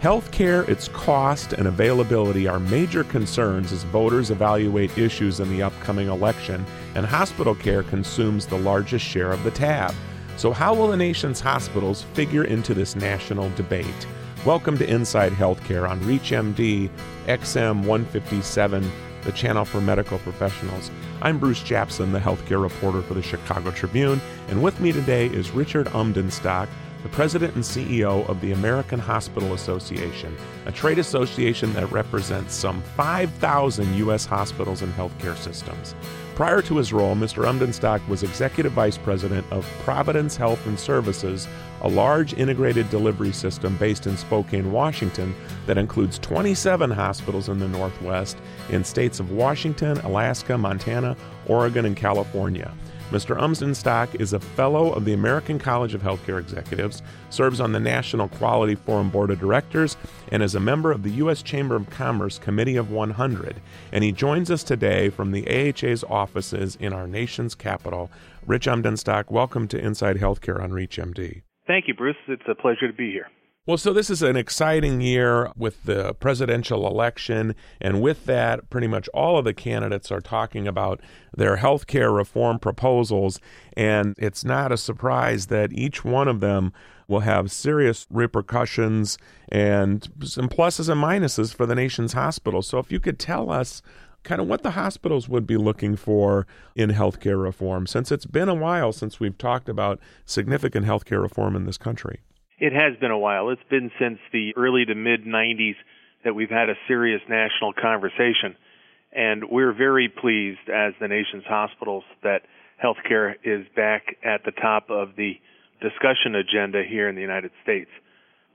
Healthcare, its cost, and availability are major concerns as voters evaluate issues in the upcoming election, and hospital care consumes the largest share of the tab. So, how will the nation's hospitals figure into this national debate? Welcome to Inside Healthcare on ReachMD XM 157, the channel for medical professionals. I'm Bruce Japsen, the healthcare reporter for the Chicago Tribune, and with me today is Richard Umbdenstock the president and CEO of the American Hospital Association, a trade association that represents some 5,000 U.S. hospitals and healthcare systems. Prior to his role, Mr. Umbdenstock was executive vice president of Providence Health and Services, a large integrated delivery system based in Spokane, Washington, that includes 27 hospitals in the Northwest in states of Washington, Alaska, Montana, Oregon, and California. Mr. Umbdenstock is a fellow of the American College of Healthcare Executives, serves on the National Quality Forum Board of Directors, and is a member of the U.S. Chamber of Commerce Committee of 100. And he joins us today from the AHA's offices in our nation's capital. Rich Umbdenstock, welcome to Inside Healthcare on ReachMD. Thank you, Bruce. It's a pleasure to be here. Well, so this is an exciting year with the presidential election, and with that, pretty much all of the candidates are talking about their health care reform proposals, and it's not a surprise that each one of them will have serious repercussions and some pluses and minuses for the nation's hospitals. So, if you could tell us kind of what the hospitals would be looking for in healthcare reform, since it's been a while since we've talked about significant healthcare reform in this country. It has been a while. It's been since the early to mid 90s that we've had a serious national conversation. And we're very pleased as the nation's hospitals that healthcare is back at the top of the discussion agenda here in the United States.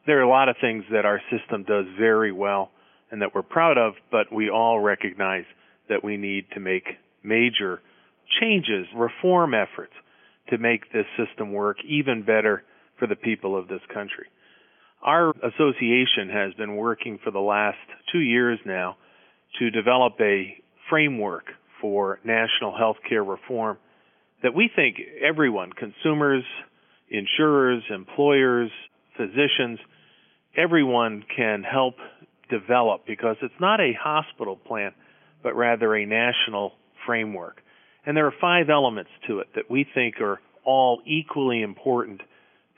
There are a lot of things that our system does very well and that we're proud of, but we all recognize that we need to make major changes, reform efforts to make this system work even better for the people of this country. Our association has been working for the last two years now to develop a framework for national health care reform that we think everyone, consumers, insurers, employers, physicians, everyone can help develop because it's not a hospital plan, but rather a national framework. And there are five elements to it that we think are all equally important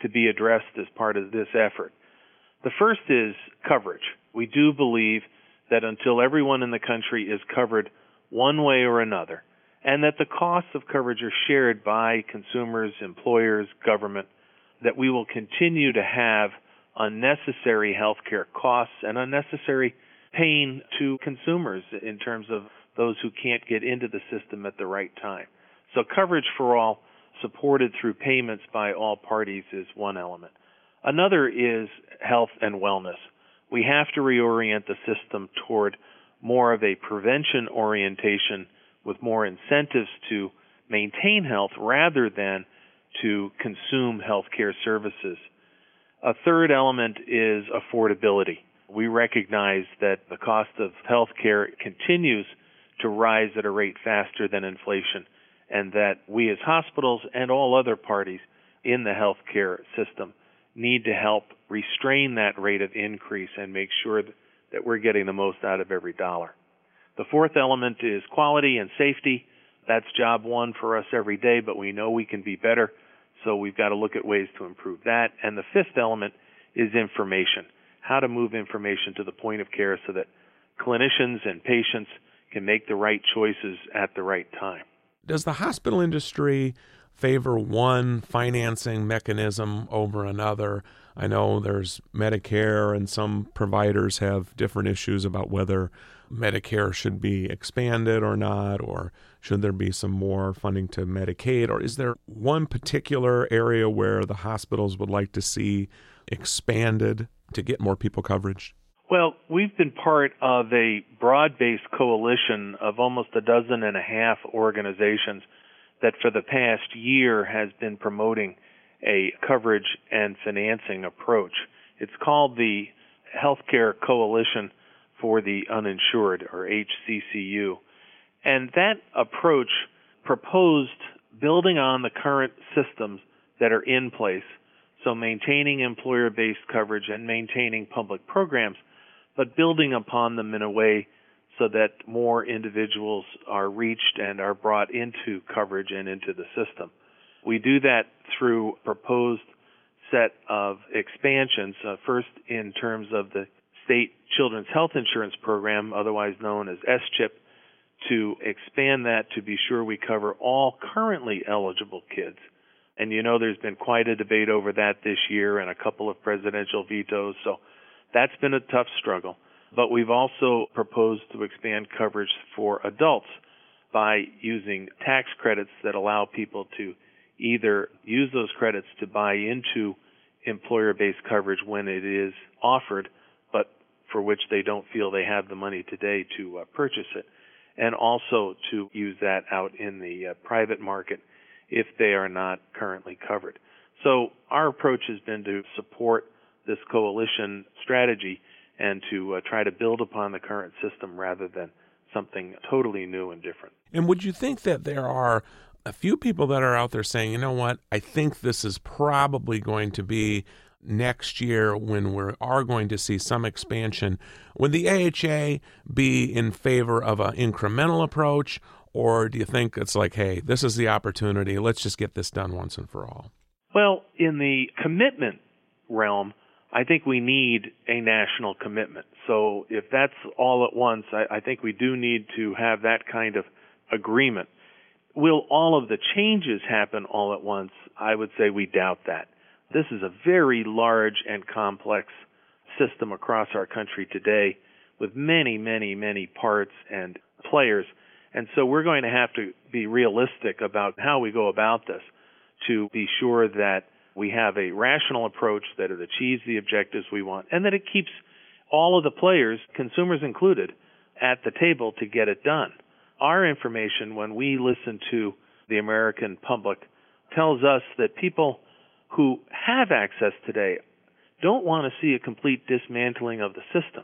to be addressed as part of this effort. The first is coverage. We do believe that until everyone in the country is covered one way or another, and that the costs of coverage are shared by consumers, employers, government, that we will continue to have unnecessary healthcare costs and unnecessary pain to consumers in terms of those who can't get into the system at the right time. So coverage for all supported through payments by all parties is one element. Another is health and wellness. We have to reorient the system toward more of a prevention orientation with more incentives to maintain health rather than to consume healthcare services. A third element is affordability. We recognize that the cost of healthcare continues to rise at a rate faster than inflation and that we as hospitals and all other parties in the healthcare system need to help restrain that rate of increase and make sure that we're getting the most out of every dollar. The fourth element is quality and safety. That's job one for us every day, but we know we can be better, so we've got to look at ways to improve that. And the fifth element is information. How to move information to the point of care so that clinicians and patients can make the right choices at the right time does the hospital industry favor one financing mechanism over another? I know there's Medicare, and some providers have different issues about whether Medicare should be expanded or not, or should there be some more funding to Medicaid, or is there one particular area where the hospitals would like to see expanded to get more people coverage? Well, we've been part of a broad based coalition of almost a dozen and a half organizations that for the past year has been promoting a coverage and financing approach. It's called the Healthcare Coalition for the Uninsured, or HCCU. And that approach proposed building on the current systems that are in place So maintaining employer based coverage and maintaining public programs, but building upon them in a way so that more individuals are reached and are brought into coverage and into the system. We do that through a proposed set of expansions, uh, first in terms of the state children's health insurance program, otherwise known as SCHIP, to expand that to be sure we cover all currently eligible kids. And you know there's been quite a debate over that this year and a couple of presidential vetoes, so that's been a tough struggle. But we've also proposed to expand coverage for adults by using tax credits that allow people to either use those credits to buy into employer based coverage when it is offered, but for which they don't feel they have the money today to uh, purchase it, and also to use that out in the uh, private market if they are not currently covered. So our approach has been to support this coalition strategy and to uh, try to build upon the current system rather than something totally new and different. And would you think that there are a few people that are out there saying, you know what, I think this is probably going to be next year when we are going to see some expansion. Would the AHA be in favor of an incremental approach, or do you think it's like, hey, this is the opportunity, let's just get this done once and for all? Well, in the commitment realm, I think we need a national commitment. So if that's all at once, I, I think we do need to have that kind of agreement. Will all of the changes happen all at once? I would say we doubt that. This is a very large and complex system across our country today with many, many, many parts and players. And so we're going to have to be realistic about how we go about this to be sure that we have a rational approach that it achieves the objectives we want and that it keeps all of the players, consumers included, at the table to get it done our information, when we listen to the American public, tells us that people who have access today don't want to see a complete dismantling of the system,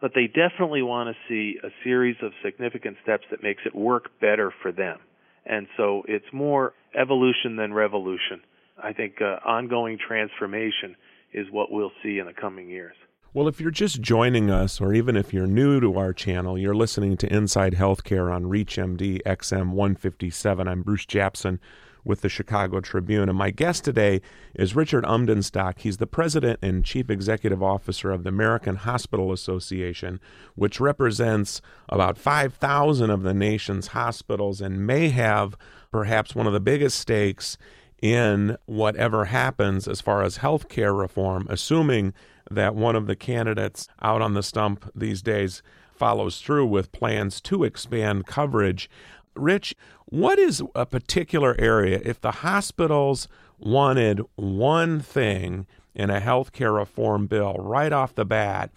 but they definitely want to see a series of significant steps that makes it work better for them. And so it's more evolution than revolution. I think uh, ongoing transformation is what we'll see in the coming years. Well, if you're just joining us, or even if you're new to our channel, you're listening to Inside Healthcare on ReachMD XM 157. I'm Bruce Japsen with the Chicago Tribune. And my guest today is Richard Umbdenstock. He's the president and chief executive officer of the American Hospital Association, which represents about 5,000 of the nation's hospitals and may have perhaps one of the biggest stakes in whatever happens as far as health care reform, assuming that one of the candidates out on the stump these days follows through with plans to expand coverage. Rich, what is a particular area if the hospitals wanted one thing in a health care reform bill right off the bat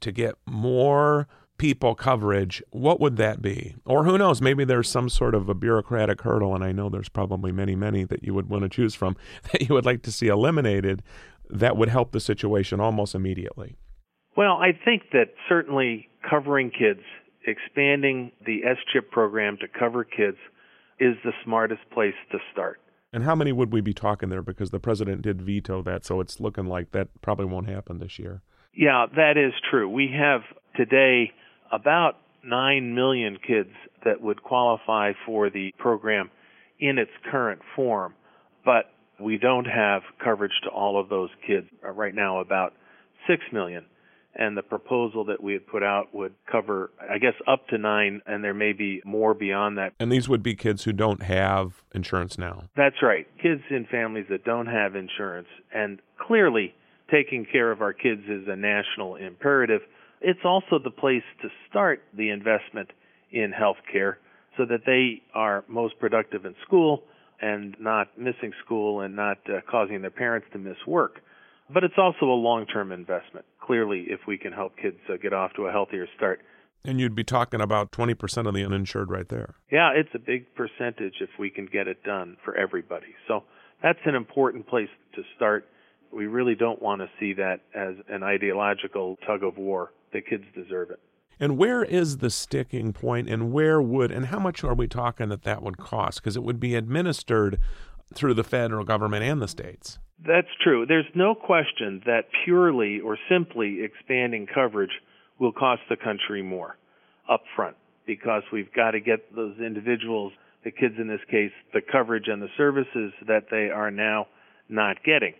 to get more people coverage, what would that be? Or who knows, maybe there's some sort of a bureaucratic hurdle, and I know there's probably many, many that you would want to choose from that you would like to see eliminated that would help the situation almost immediately? Well, I think that certainly covering kids, expanding the SCHIP program to cover kids, is the smartest place to start. And how many would we be talking there? Because the president did veto that, so it's looking like that probably won't happen this year. Yeah, that is true. We have today about 9 million kids that would qualify for the program in its current form. But we don't have coverage to all of those kids. Uh, right now, about 6 million. And the proposal that we had put out would cover, I guess, up to nine, and there may be more beyond that. And these would be kids who don't have insurance now. That's right. Kids in families that don't have insurance. And clearly, taking care of our kids is a national imperative. It's also the place to start the investment in health care so that they are most productive in school and not missing school and not uh, causing their parents to miss work. But it's also a long term investment, clearly, if we can help kids uh, get off to a healthier start. And you'd be talking about 20% of the uninsured right there. Yeah, it's a big percentage if we can get it done for everybody. So that's an important place to start. We really don't want to see that as an ideological tug of war. The kids deserve it. And where is the sticking point, and where would, and how much are we talking that that would cost? Because it would be administered through the federal government and the states. That's true. There's no question that purely or simply expanding coverage will cost the country more up front because we've got to get those individuals, the kids in this case, the coverage and the services that they are now not getting.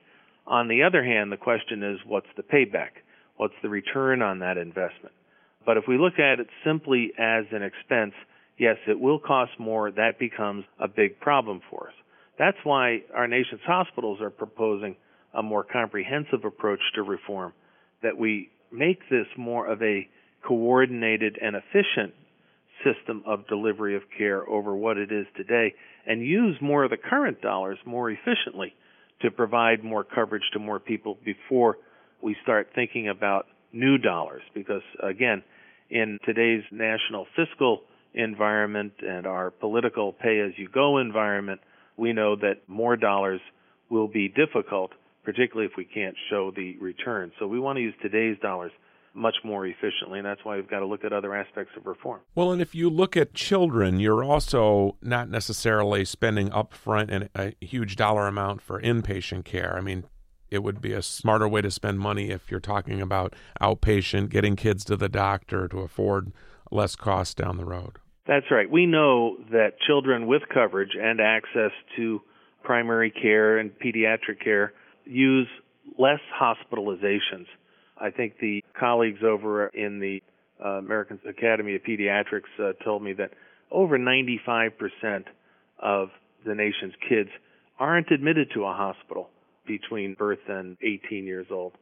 On the other hand, the question is what's the payback? What's the return on that investment? But if we look at it simply as an expense, yes, it will cost more. That becomes a big problem for us. That's why our nation's hospitals are proposing a more comprehensive approach to reform, that we make this more of a coordinated and efficient system of delivery of care over what it is today and use more of the current dollars more efficiently to provide more coverage to more people before we start thinking about new dollars. Because again in today's national fiscal environment and our political pay as you go environment we know that more dollars will be difficult particularly if we can't show the return. So we want to use today's dollars much more efficiently, and that's why we've got to look at other aspects of reform. Well, and if you look at children, you're also not necessarily spending upfront and a huge dollar amount for inpatient care. I mean, it would be a smarter way to spend money if you're talking about outpatient, getting kids to the doctor to afford less costs down the road. That's right. We know that children with coverage and access to primary care and pediatric care use less hospitalizations I think the colleagues over in the uh, American Academy of Pediatrics uh, told me that over 95% of the nation's kids aren't admitted to a hospital between birth and 18 years old.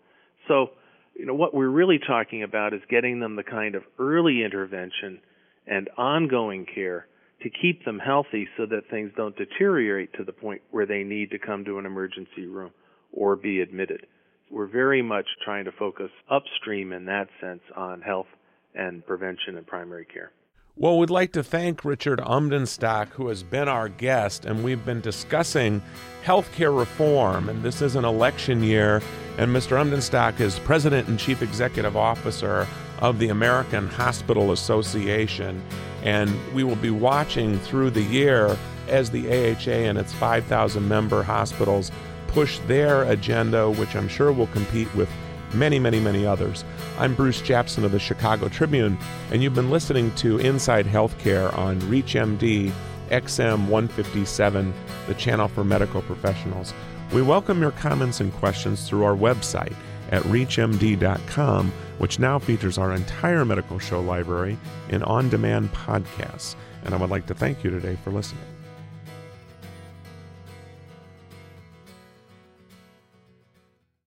So, you know, what we're really talking about is getting them the kind of early intervention and ongoing care to keep them healthy so that things don't deteriorate to the point where they need to come to an emergency room or be admitted we're very much trying to focus upstream in that sense on health and prevention and primary care. Well, we'd like to thank Richard Umbdenstock, who has been our guest, and we've been discussing healthcare reform. And this is an election year, and Mr. Umbdenstock is President and Chief Executive Officer of the American Hospital Association. And we will be watching through the year as the AHA and its 5,000 member hospitals push their agenda, which I'm sure will compete with many, many, many others. I'm Bruce Japsen of the Chicago Tribune, and you've been listening to Inside Healthcare on ReachMD XM 157, the channel for medical professionals. We welcome your comments and questions through our website at reachmd.com, which now features our entire medical show library in on demand podcasts. And I would like to thank you today for listening.